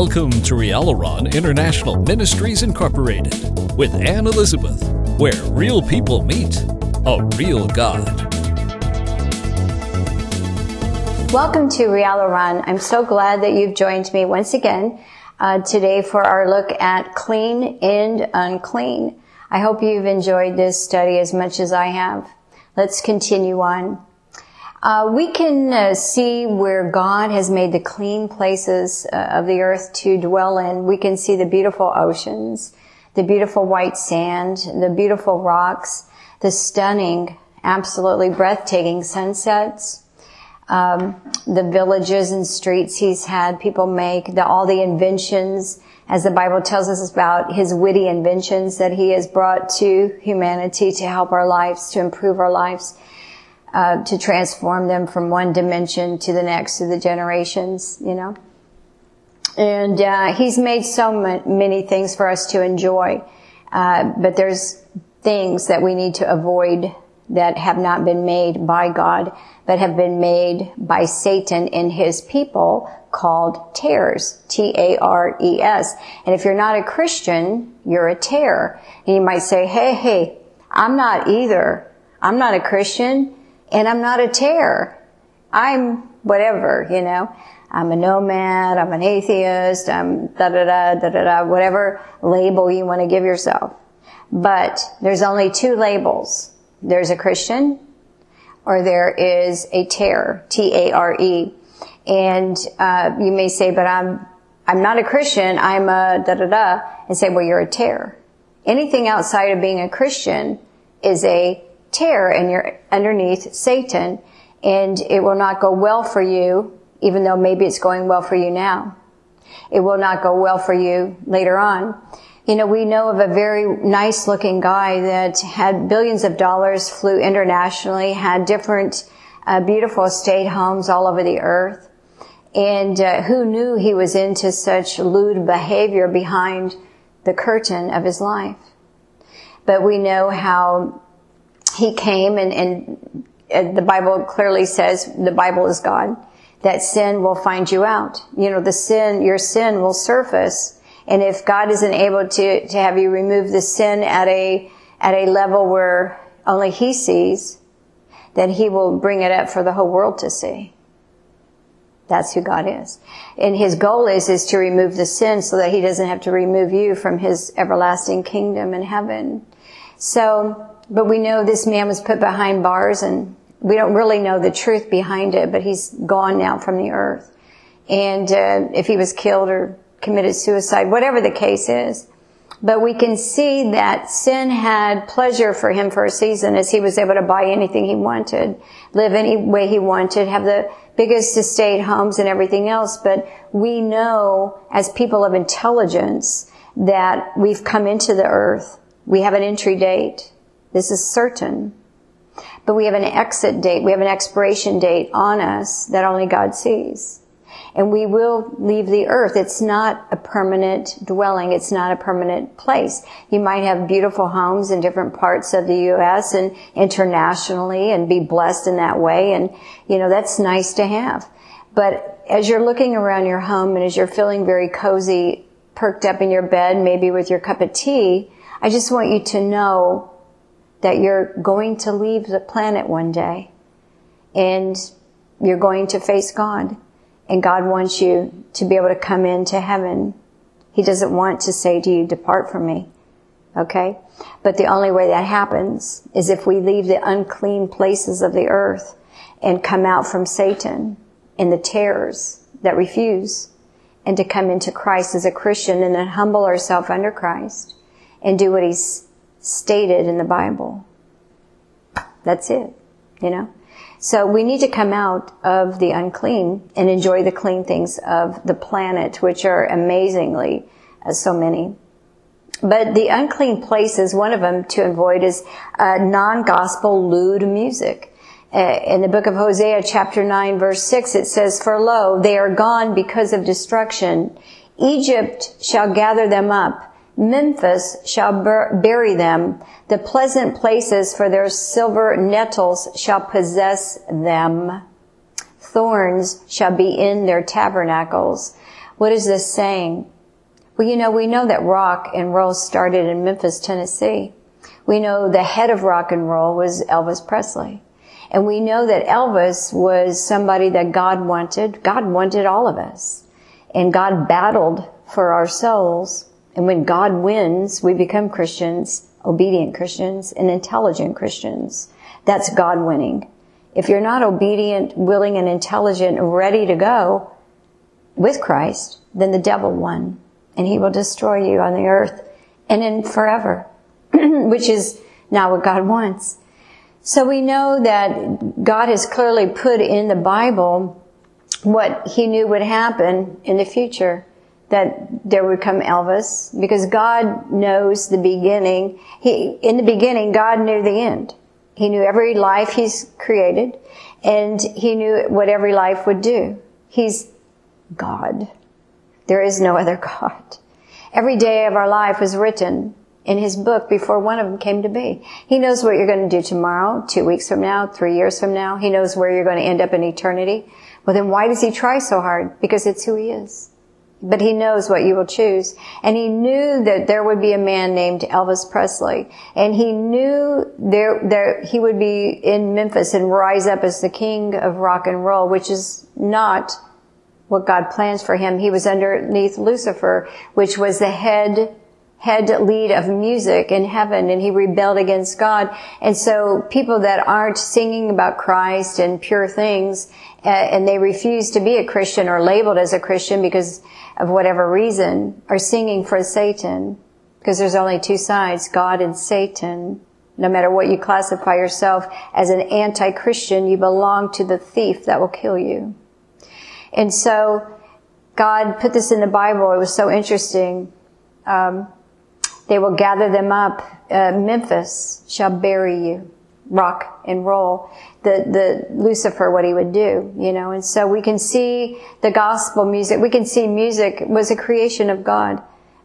Welcome to Rialaron International Ministries Incorporated with Anne Elizabeth, where real people meet a real God. Welcome to Rialaron. I'm so glad that you've joined me once again uh, today for our look at clean and unclean. I hope you've enjoyed this study as much as I have. Let's continue on. Uh, we can uh, see where God has made the clean places uh, of the earth to dwell in. We can see the beautiful oceans, the beautiful white sand, the beautiful rocks, the stunning, absolutely breathtaking sunsets, um, the villages and streets he's had people make, the, all the inventions, as the Bible tells us about his witty inventions that he has brought to humanity to help our lives, to improve our lives uh, to transform them from one dimension to the next to the generations, you know. And uh, he's made so many things for us to enjoy, uh, but there's things that we need to avoid that have not been made by God, but have been made by Satan and his people called tares. T-A-R-E-S. And if you're not a Christian, you're a tare. And you might say, hey, hey, I'm not either. I'm not a Christian and I'm not a tare. I'm whatever, you know. I'm a nomad, I'm an atheist, I'm da da da da da da, whatever label you want to give yourself. But there's only two labels. There's a Christian or there is a tare, T-A-R-E. And, uh, you may say, but I'm, I'm not a Christian, I'm a da da da, and say, well, you're a tare. Anything outside of being a Christian is a tare and you're underneath Satan and it will not go well for you, even though maybe it's going well for you now. It will not go well for you later on. You know, we know of a very nice looking guy that had billions of dollars, flew internationally, had different uh, beautiful estate homes all over the earth. And uh, who knew he was into such lewd behavior behind the curtain of his life? But we know how he came and, and the Bible clearly says the Bible is God, that sin will find you out. You know, the sin, your sin will surface. And if God isn't able to, to have you remove the sin at a, at a level where only He sees, then He will bring it up for the whole world to see. That's who God is. And His goal is, is to remove the sin so that He doesn't have to remove you from His everlasting kingdom in heaven. So, but we know this man was put behind bars and we don't really know the truth behind it, but he's gone now from the earth. And uh, if he was killed or committed suicide, whatever the case is. But we can see that sin had pleasure for him for a season as he was able to buy anything he wanted, live any way he wanted, have the biggest estate homes and everything else. But we know as people of intelligence that we've come into the earth. We have an entry date. This is certain. But we have an exit date, we have an expiration date on us that only God sees. And we will leave the earth. It's not a permanent dwelling. It's not a permanent place. You might have beautiful homes in different parts of the U.S. and internationally and be blessed in that way. And, you know, that's nice to have. But as you're looking around your home and as you're feeling very cozy, perked up in your bed, maybe with your cup of tea, I just want you to know that you're going to leave the planet one day and you're going to face God and God wants you to be able to come into heaven. He doesn't want to say to you, depart from me. Okay? But the only way that happens is if we leave the unclean places of the earth and come out from Satan and the terrors that refuse and to come into Christ as a Christian and then humble ourselves under Christ and do what he's stated in the Bible. That's it, you know? So we need to come out of the unclean and enjoy the clean things of the planet, which are amazingly uh, so many. But the unclean places, one of them to avoid is uh, non-gospel lewd music. Uh, in the book of Hosea chapter 9 verse 6 it says, For lo, they are gone because of destruction. Egypt shall gather them up Memphis shall bur- bury them. The pleasant places for their silver nettles shall possess them. Thorns shall be in their tabernacles. What is this saying? Well, you know, we know that rock and roll started in Memphis, Tennessee. We know the head of rock and roll was Elvis Presley. And we know that Elvis was somebody that God wanted. God wanted all of us. And God battled for our souls. And when God wins, we become Christians, obedient Christians, and intelligent Christians. That's God winning. If you're not obedient, willing, and intelligent, and ready to go with Christ, then the devil won. And he will destroy you on the earth and in forever, which is not what God wants. So we know that God has clearly put in the Bible what he knew would happen in the future. That there would come Elvis because God knows the beginning. He, in the beginning, God knew the end. He knew every life he's created and he knew what every life would do. He's God. There is no other God. Every day of our life was written in his book before one of them came to be. He knows what you're going to do tomorrow, two weeks from now, three years from now. He knows where you're going to end up in eternity. Well, then why does he try so hard? Because it's who he is. But he knows what you will choose. And he knew that there would be a man named Elvis Presley. And he knew there, there, he would be in Memphis and rise up as the king of rock and roll, which is not what God plans for him. He was underneath Lucifer, which was the head head lead of music in heaven and he rebelled against God. And so people that aren't singing about Christ and pure things uh, and they refuse to be a Christian or labeled as a Christian because of whatever reason are singing for Satan because there's only two sides, God and Satan. No matter what you classify yourself as an anti-Christian, you belong to the thief that will kill you. And so God put this in the Bible. It was so interesting. Um, they will gather them up. Uh, Memphis shall bury you. Rock and roll. The, the Lucifer, what he would do, you know. And so we can see the gospel music. We can see music was a creation of God.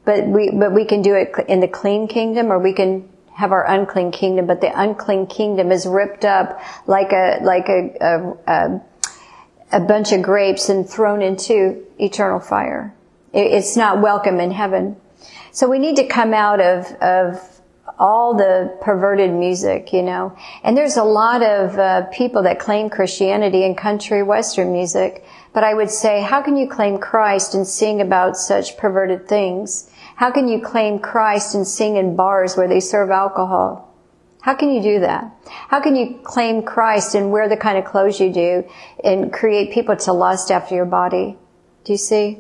But we, but we can do it in the clean kingdom or we can have our unclean kingdom, but the unclean kingdom is ripped up like a, like a, a, a, a bunch of grapes and thrown into eternal fire. It's not welcome in heaven. So we need to come out of, of all the perverted music, you know. And there's a lot of uh, people that claim Christianity in country western music, but I would say, how can you claim Christ and sing about such perverted things? How can you claim Christ and sing in bars where they serve alcohol? How can you do that? How can you claim Christ and wear the kind of clothes you do and create people to lust after your body? Do you see?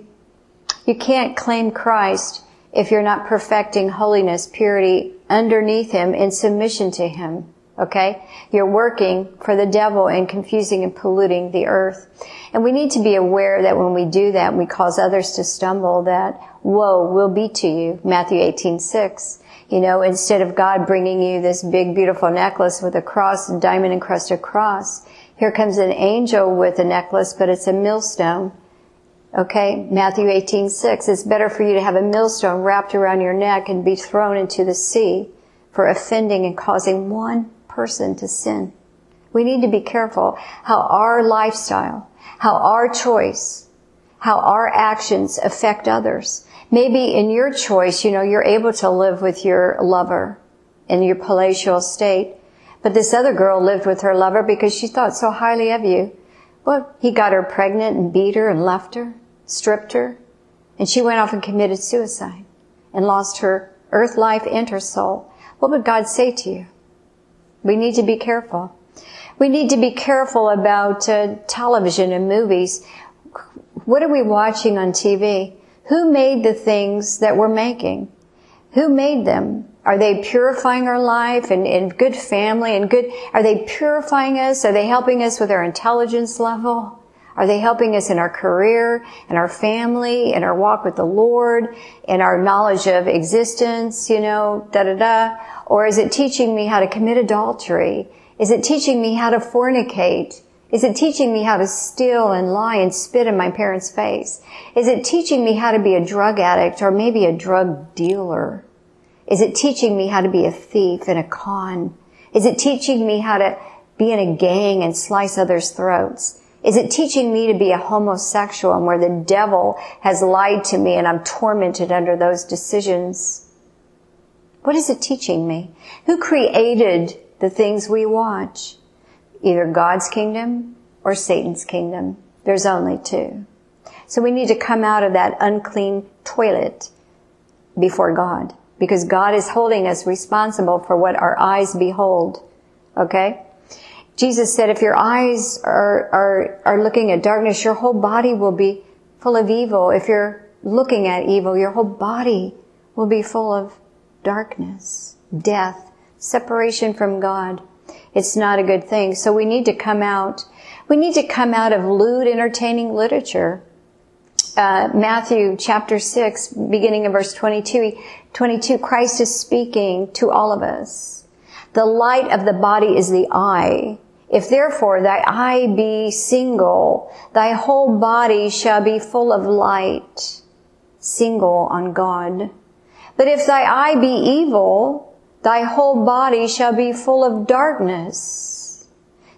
You can't claim Christ if you're not perfecting holiness, purity underneath Him in submission to Him. Okay? You're working for the devil and confusing and polluting the earth. And we need to be aware that when we do that, we cause others to stumble that woe will be to you. Matthew 18, 6. You know, instead of God bringing you this big, beautiful necklace with a cross, diamond encrusted cross, here comes an angel with a necklace, but it's a millstone Okay, Matthew 18, 6. It's better for you to have a millstone wrapped around your neck and be thrown into the sea for offending and causing one person to sin. We need to be careful how our lifestyle, how our choice, how our actions affect others. Maybe in your choice, you know, you're able to live with your lover in your palatial state, but this other girl lived with her lover because she thought so highly of you. Well, he got her pregnant and beat her and left her stripped her, and she went off and committed suicide and lost her earth life and her soul. What would God say to you? We need to be careful. We need to be careful about uh, television and movies. What are we watching on TV? Who made the things that we're making? Who made them? Are they purifying our life and, and good family and good? Are they purifying us? Are they helping us with our intelligence level? Are they helping us in our career, in our family, in our walk with the Lord, in our knowledge of existence, you know, da da da? Or is it teaching me how to commit adultery? Is it teaching me how to fornicate? Is it teaching me how to steal and lie and spit in my parents' face? Is it teaching me how to be a drug addict or maybe a drug dealer? Is it teaching me how to be a thief and a con? Is it teaching me how to be in a gang and slice others' throats? Is it teaching me to be a homosexual and where the devil has lied to me and I'm tormented under those decisions? What is it teaching me? Who created the things we watch? Either God's kingdom or Satan's kingdom. There's only two. So we need to come out of that unclean toilet before God because God is holding us responsible for what our eyes behold. Okay? Jesus said, if your eyes are, are, are looking at darkness, your whole body will be full of evil. If you're looking at evil, your whole body will be full of darkness, death, separation from God. It's not a good thing. So we need to come out. We need to come out of lewd, entertaining literature. Uh, Matthew chapter 6, beginning in verse 22, 22, Christ is speaking to all of us. The light of the body is the eye. If therefore thy eye be single, thy whole body shall be full of light. Single on God. But if thy eye be evil, thy whole body shall be full of darkness.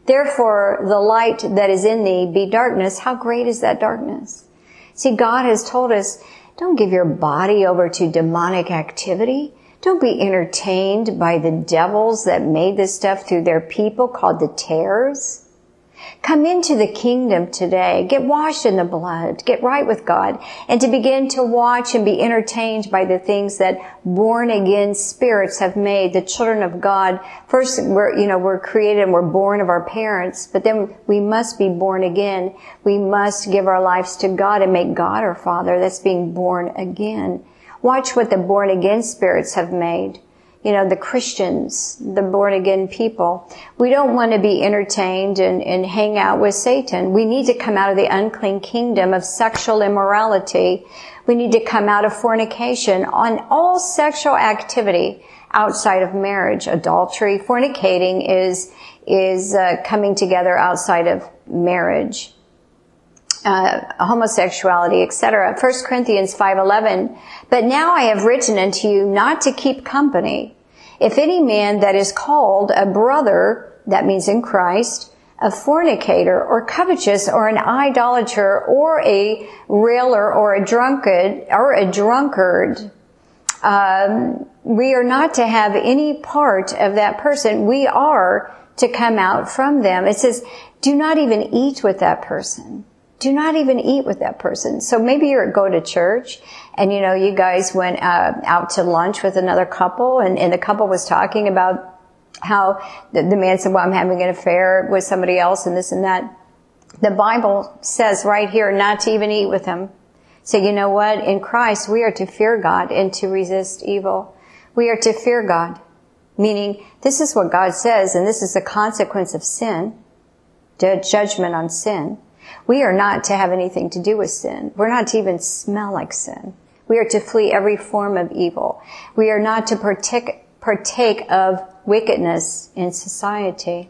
Therefore the light that is in thee be darkness. How great is that darkness? See, God has told us, don't give your body over to demonic activity. Don't be entertained by the devils that made this stuff through their people called the tares. Come into the kingdom today. Get washed in the blood. Get right with God. And to begin to watch and be entertained by the things that born again spirits have made, the children of God. First, we're, you know, we're created and we're born of our parents, but then we must be born again. We must give our lives to God and make God our Father. That's being born again. Watch what the born again spirits have made. You know, the Christians, the born again people. We don't want to be entertained and, and hang out with Satan. We need to come out of the unclean kingdom of sexual immorality. We need to come out of fornication on all sexual activity outside of marriage. Adultery, fornicating is, is uh, coming together outside of marriage uh, homosexuality, etc. 1 Corinthians 5:11. But now I have written unto you not to keep company. If any man that is called a brother, that means in Christ, a fornicator or covetous or an idolater or a railer or a drunkard or a drunkard, um, we are not to have any part of that person. We are to come out from them. It says, do not even eat with that person do not even eat with that person. So maybe you're go to church and you know, you guys went uh, out to lunch with another couple and, and the couple was talking about how the, the man said, well, I'm having an affair with somebody else and this and that. The Bible says right here not to even eat with him. So you know what? In Christ, we are to fear God and to resist evil. We are to fear God. Meaning, this is what God says, and this is the consequence of sin, judgment on sin. We are not to have anything to do with sin. We're not to even smell like sin. We are to flee every form of evil. We are not to partake, partake of wickedness in society.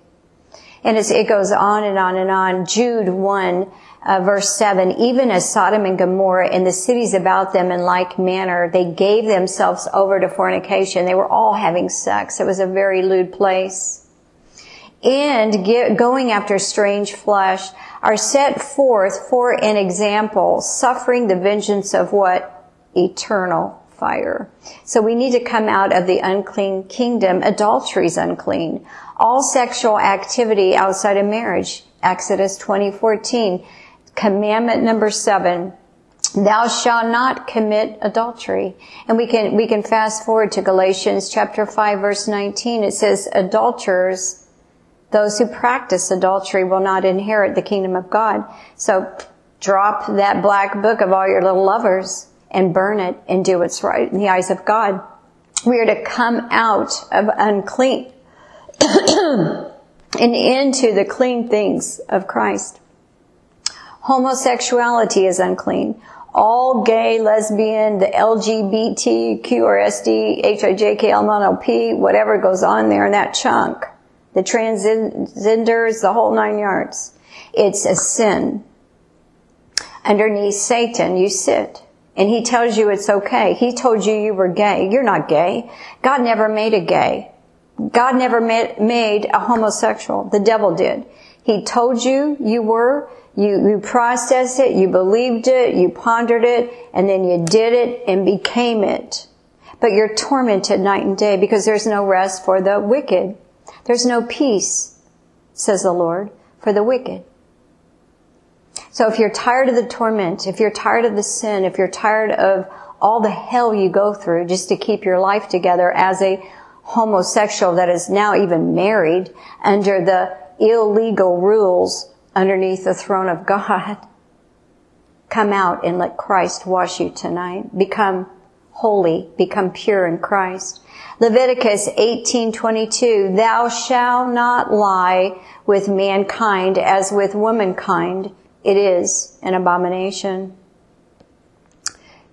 And it goes on and on and on. Jude 1, uh, verse 7, even as Sodom and Gomorrah and the cities about them in like manner, they gave themselves over to fornication. They were all having sex. It was a very lewd place. And get, going after strange flesh are set forth for an example, suffering the vengeance of what? Eternal fire. So we need to come out of the unclean kingdom. Adultery is unclean. All sexual activity outside of marriage. Exodus 20:14. Commandment number 7. Thou shalt not commit adultery. And we can, we can fast forward to Galatians chapter 5 verse 19. It says, adulterers those who practice adultery will not inherit the kingdom of God. So drop that black book of all your little lovers and burn it and do what's right in the eyes of God. We are to come out of unclean and into the clean things of Christ. Homosexuality is unclean. All gay, lesbian, the LGBTQ or SD, HIJK, LMNOP, whatever goes on there in that chunk the transgenders, the whole nine yards. It's a sin. Underneath Satan, you sit. And he tells you it's okay. He told you you were gay. You're not gay. God never made a gay. God never made a homosexual. The devil did. He told you you were, You, you processed it, you believed it, you pondered it, and then you did it and became it. But you're tormented night and day because there's no rest for the wicked. There's no peace, says the Lord, for the wicked. So if you're tired of the torment, if you're tired of the sin, if you're tired of all the hell you go through just to keep your life together as a homosexual that is now even married under the illegal rules underneath the throne of God, come out and let Christ wash you tonight. Become holy, become pure in Christ. Leviticus 18:22 Thou shalt not lie with mankind as with womankind it is an abomination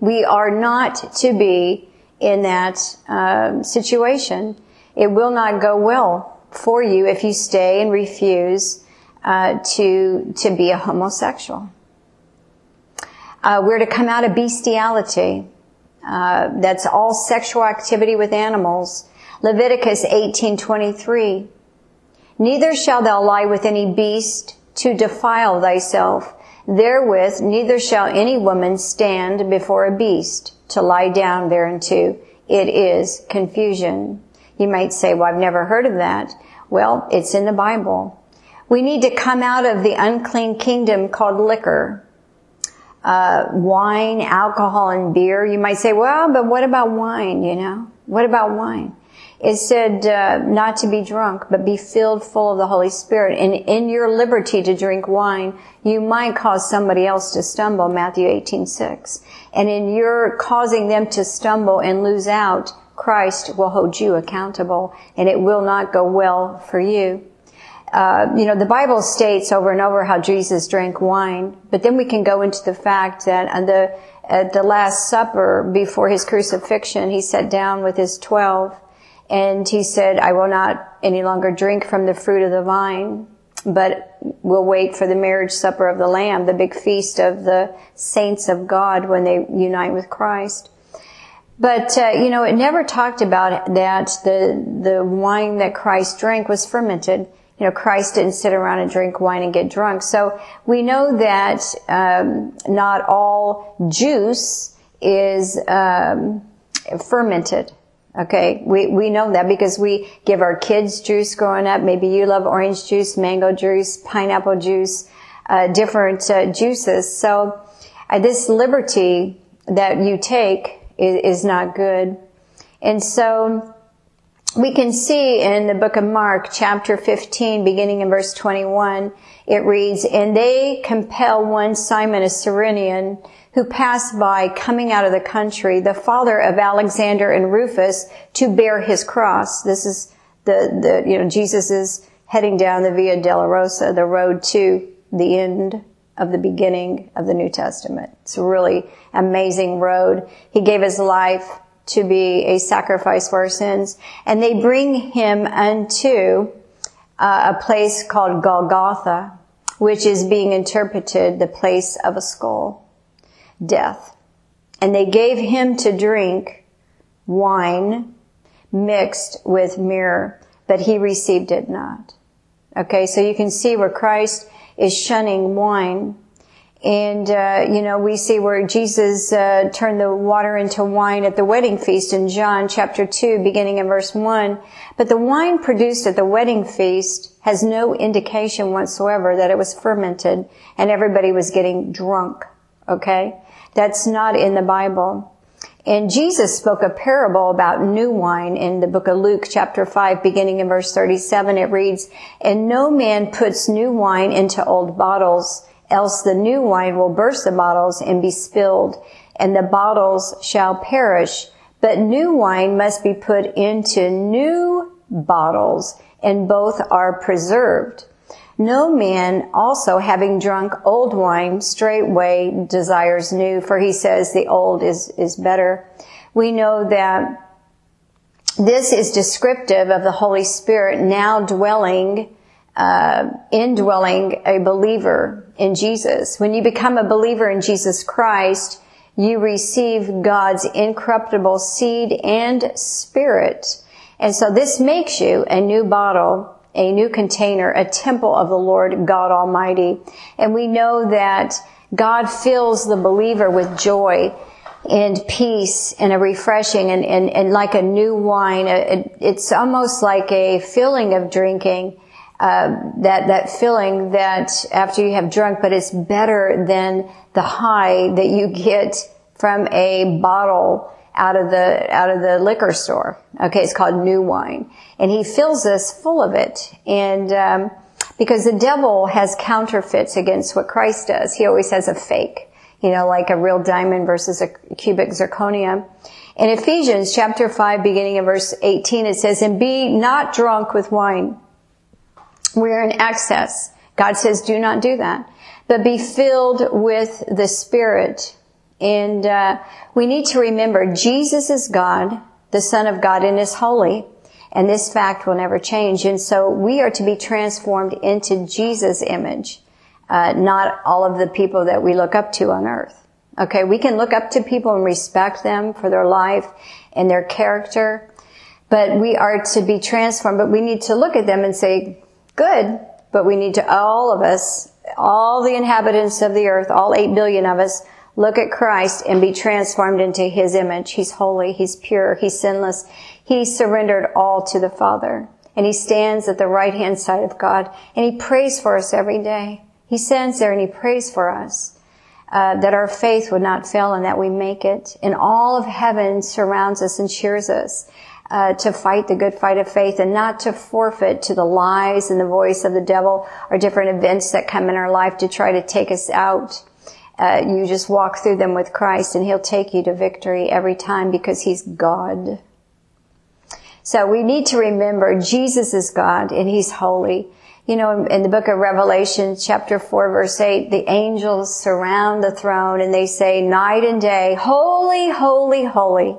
we are not to be in that um, situation. It will not go well for you if you stay and refuse uh, to to be a homosexual. Uh, we're to come out of bestiality. Uh, that's all sexual activity with animals. Leviticus 18:23. Neither shall thou lie with any beast to defile thyself. Therewith neither shall any woman stand before a beast to lie down thereunto. It is confusion. You might say, well, I've never heard of that. Well, it's in the Bible. We need to come out of the unclean kingdom called liquor. Uh, wine, alcohol, and beer. You might say, well, but what about wine, you know? What about wine? It said uh, not to be drunk, but be filled full of the Holy Spirit. And in your liberty to drink wine, you might cause somebody else to stumble, Matthew 18:6. And in your causing them to stumble and lose out, Christ will hold you accountable, and it will not go well for you. Uh, you know, the Bible states over and over how Jesus drank wine, but then we can go into the fact that at the, at the Last Supper before his crucifixion, he sat down with his twelve and he said, I will not any longer drink from the fruit of the vine, but will wait for the marriage supper of the Lamb, the big feast of the saints of God when they unite with Christ. But, uh, you know, it never talked about that the, the wine that Christ drank was fermented. You know, Christ didn't sit around and drink wine and get drunk. So we know that um, not all juice is um, fermented. Okay, we, we know that because we give our kids juice growing up. Maybe you love orange juice, mango juice, pineapple juice, uh, different uh, juices. So uh, this liberty that you take is, is not good. And so we can see in the book of Mark, chapter 15, beginning in verse 21, it reads, And they compel one Simon a Cyrenian who passed by coming out of the country, the father of Alexander and Rufus, to bear his cross. This is the, the, you know, Jesus is heading down the Via Dolorosa, the road to the end of the beginning of the New Testament. It's a really amazing road. He gave his life to be a sacrifice for our sins. And they bring him unto uh, a place called Golgotha, which is being interpreted the place of a skull death. And they gave him to drink wine mixed with myrrh, but he received it not. Okay, so you can see where Christ is shunning wine. And, uh, you know, we see where Jesus uh, turned the water into wine at the wedding feast in John chapter 2, beginning in verse 1. But the wine produced at the wedding feast has no indication whatsoever that it was fermented and everybody was getting drunk. Okay? That's not in the Bible. And Jesus spoke a parable about new wine in the book of Luke chapter 5 beginning in verse 37. It reads, And no man puts new wine into old bottles, else the new wine will burst the bottles and be spilled, and the bottles shall perish. But new wine must be put into new bottles, and both are preserved. No man also having drunk old wine straightway desires new, for he says the old is, is better. We know that this is descriptive of the Holy Spirit now dwelling, uh, indwelling a believer in Jesus. When you become a believer in Jesus Christ, you receive God's incorruptible seed and spirit. And so this makes you a new bottle a new container, a temple of the Lord God Almighty. And we know that God fills the believer with joy and peace and a refreshing and, and, and like a new wine. It's almost like a filling of drinking. Uh, that that feeling that after you have drunk, but it's better than the high that you get from a bottle out of the out of the liquor store. Okay, it's called new wine, and he fills us full of it. And um, because the devil has counterfeits against what Christ does, he always has a fake. You know, like a real diamond versus a cubic zirconia. In Ephesians chapter 5, beginning in verse 18, it says, And be not drunk with wine. We're in excess. God says, do not do that. But be filled with the Spirit, and uh, we need to remember Jesus is God, the Son of God, and is holy. And this fact will never change. And so we are to be transformed into Jesus' image, uh, not all of the people that we look up to on earth. Okay, we can look up to people and respect them for their life and their character, but we are to be transformed. But we need to look at them and say, good, but we need to, all of us, all the inhabitants of the earth, all eight billion of us, look at Christ and be transformed into His image. He's holy, He's pure, He's sinless. He surrendered all to the Father. And He stands at the right hand side of God and He prays for us every day. He stands there and He prays for us. Uh, that our faith would not fail and that we make it. And all of heaven surrounds us and cheers us. Uh, to fight the good fight of faith and not to forfeit to the lies and the voice of the devil or different events that come in our life to try to take us out. Uh, you just walk through them with Christ and He'll take you to victory every time because He's God. So we need to remember Jesus is God and He's holy. You know, in, in the book of Revelation, chapter 4, verse 8, the angels surround the throne and they say night and day, Holy, holy, holy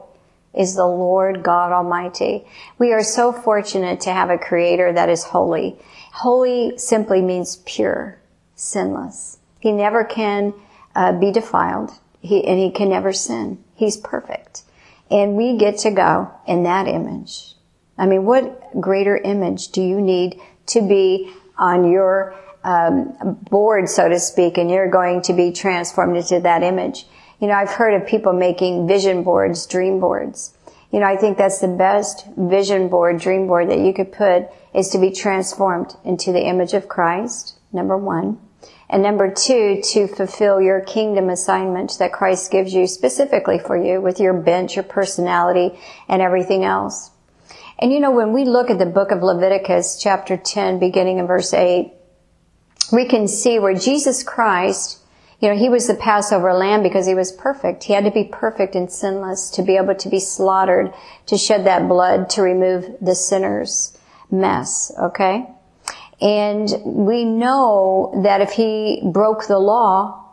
is the Lord God Almighty. We are so fortunate to have a creator that is holy. Holy simply means pure, sinless. He never can uh, be defiled. He, and he can never sin. He's perfect. And we get to go in that image. I mean, what greater image do you need to be on your um, board, so to speak, and you're going to be transformed into that image? You know, I've heard of people making vision boards, dream boards. You know, I think that's the best vision board, dream board that you could put is to be transformed into the image of Christ, number one. And number two, to fulfill your kingdom assignment that Christ gives you specifically for you with your bent, your personality, and everything else. And you know, when we look at the book of Leviticus, chapter 10, beginning in verse 8, we can see where Jesus Christ, you know, he was the Passover lamb because he was perfect. He had to be perfect and sinless to be able to be slaughtered, to shed that blood to remove the sinner's mess, okay? And we know that if he broke the law,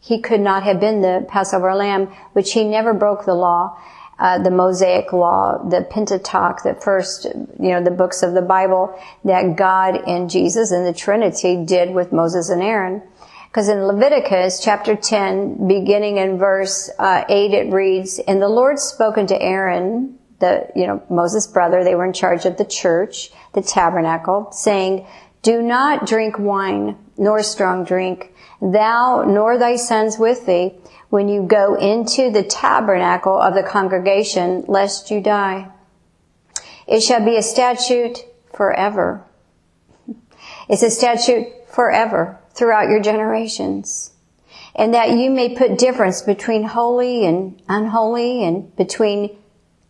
he could not have been the Passover lamb, which he never broke the law. Uh, the Mosaic law, the Pentateuch, the first, you know, the books of the Bible that God and Jesus and the Trinity did with Moses and Aaron. Because in Leviticus chapter 10, beginning in verse uh, 8, it reads, And the Lord spoke unto Aaron, the, you know, Moses' brother, they were in charge of the church, the tabernacle, saying, do not drink wine, nor strong drink, thou nor thy sons with thee, when you go into the tabernacle of the congregation, lest you die. It shall be a statute forever. It's a statute forever throughout your generations. And that you may put difference between holy and unholy and between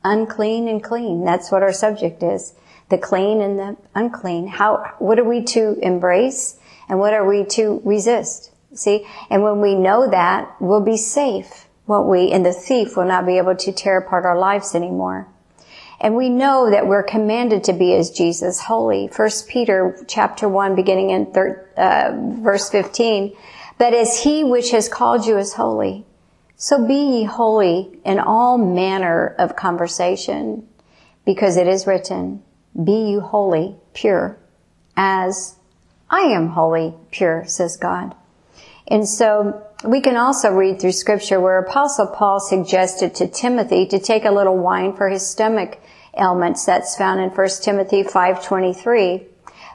unclean and clean. That's what our subject is the clean and the unclean. How, what are we to embrace and what are we to resist? See? And when we know that, we'll be safe, won't we? And the thief will not be able to tear apart our lives anymore. And we know that we're commanded to be as Jesus, holy. First Peter chapter 1 beginning in thir- uh, verse 15. But as he which has called you is holy, so be ye holy in all manner of conversation, because it is written, be you holy, pure, as I am holy, pure, says God. And so we can also read through scripture where apostle Paul suggested to Timothy to take a little wine for his stomach ailments. That's found in 1 Timothy 5.23.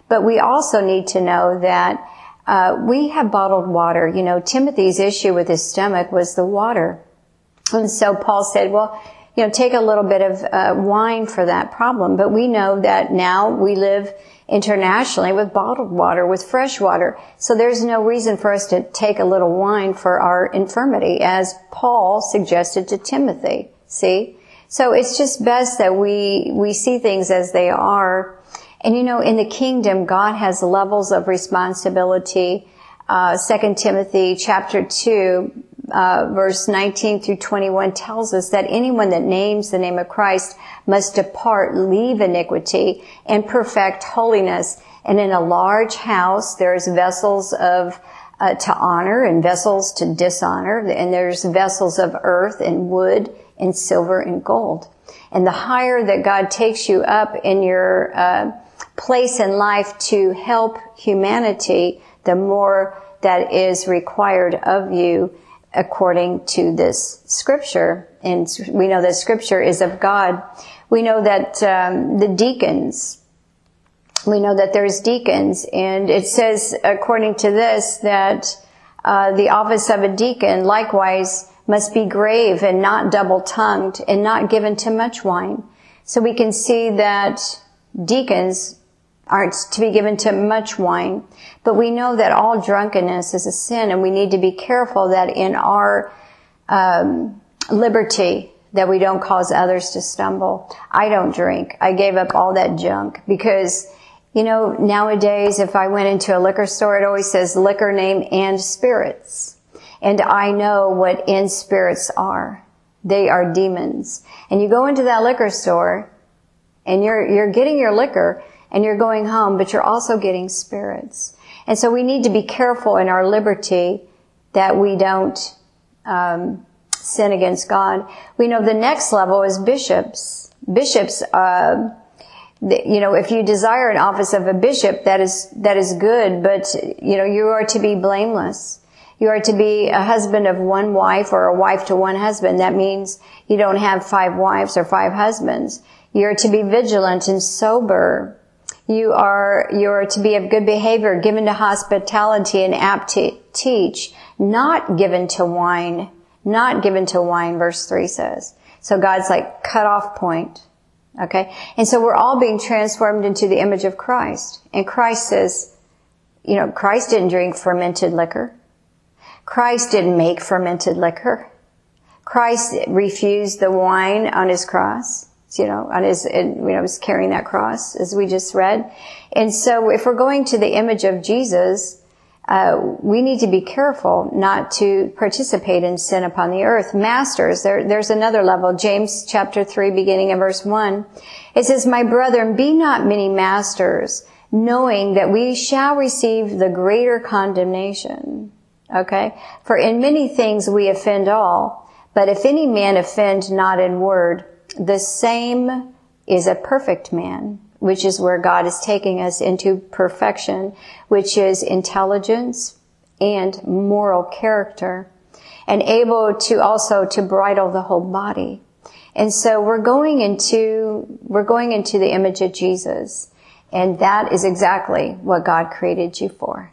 But we also need to know that uh, we have bottled water. You know, Timothy's issue with his stomach was the water. And so Paul said, well, you know, take a little bit of uh, wine for that problem. But we know that now we live internationally with bottled water, with fresh water. So there's no reason for us to take a little wine for our infirmity, as Paul suggested to Timothy. See? So it's just best that we, we see things as they are. And you know, in the kingdom, God has levels of responsibility. Uh, 2 Timothy chapter 2, uh, verse 19 through 21 tells us that anyone that names the name of Christ must depart, leave iniquity, and perfect holiness. And in a large house, there's vessels of uh, to honor and vessels to dishonor, and there's vessels of earth and wood and silver and gold. And the higher that God takes you up in your uh, place in life to help humanity, the more that is required of you according to this scripture. And we know that scripture is of God. We know that um, the deacons, we know that there's deacons, and it says, according to this, that uh, the office of a deacon likewise must be grave and not double-tongued and not given to much wine. So we can see that deacons aren't to be given to much wine. But we know that all drunkenness is a sin and we need to be careful that in our um, liberty that we don't cause others to stumble. I don't drink. I gave up all that junk because, you know, nowadays if I went into a liquor store, it always says liquor name and spirits. And I know what in spirits are. They are demons. And you go into that liquor store and you're, you're getting your liquor and you're going home, but you're also getting spirits. And so we need to be careful in our liberty that we don't um, sin against God. We know the next level is bishops. Bishops, uh, you know, if you desire an office of a bishop, that is that is good, but you know, you are to be blameless. You are to be a husband of one wife or a wife to one husband. That means you don't have five wives or five husbands. You're to be vigilant and sober. You are, you're to be of good behavior, given to hospitality and apt to teach, not given to wine, not given to wine, verse 3 says. So God's like cut off point. Okay? And so we're all being transformed into the image of Christ. And Christ says, you know, Christ didn't drink fermented liquor. Christ didn't make fermented liquor. Christ refused the wine on his cross you know, on his, you know, was carrying that cross, as we just read. And so if we're going to the image of Jesus, uh, we need to be careful not to participate in sin upon the earth. Masters, there, there's another level. James chapter 3, beginning in verse 1. It says, My brethren, be not many masters, knowing that we shall receive the greater condemnation. Okay? For in many things we offend all, but if any man offend not in word, the same is a perfect man, which is where God is taking us into perfection, which is intelligence and moral character and able to also to bridle the whole body. And so we're going into, we're going into the image of Jesus. And that is exactly what God created you for.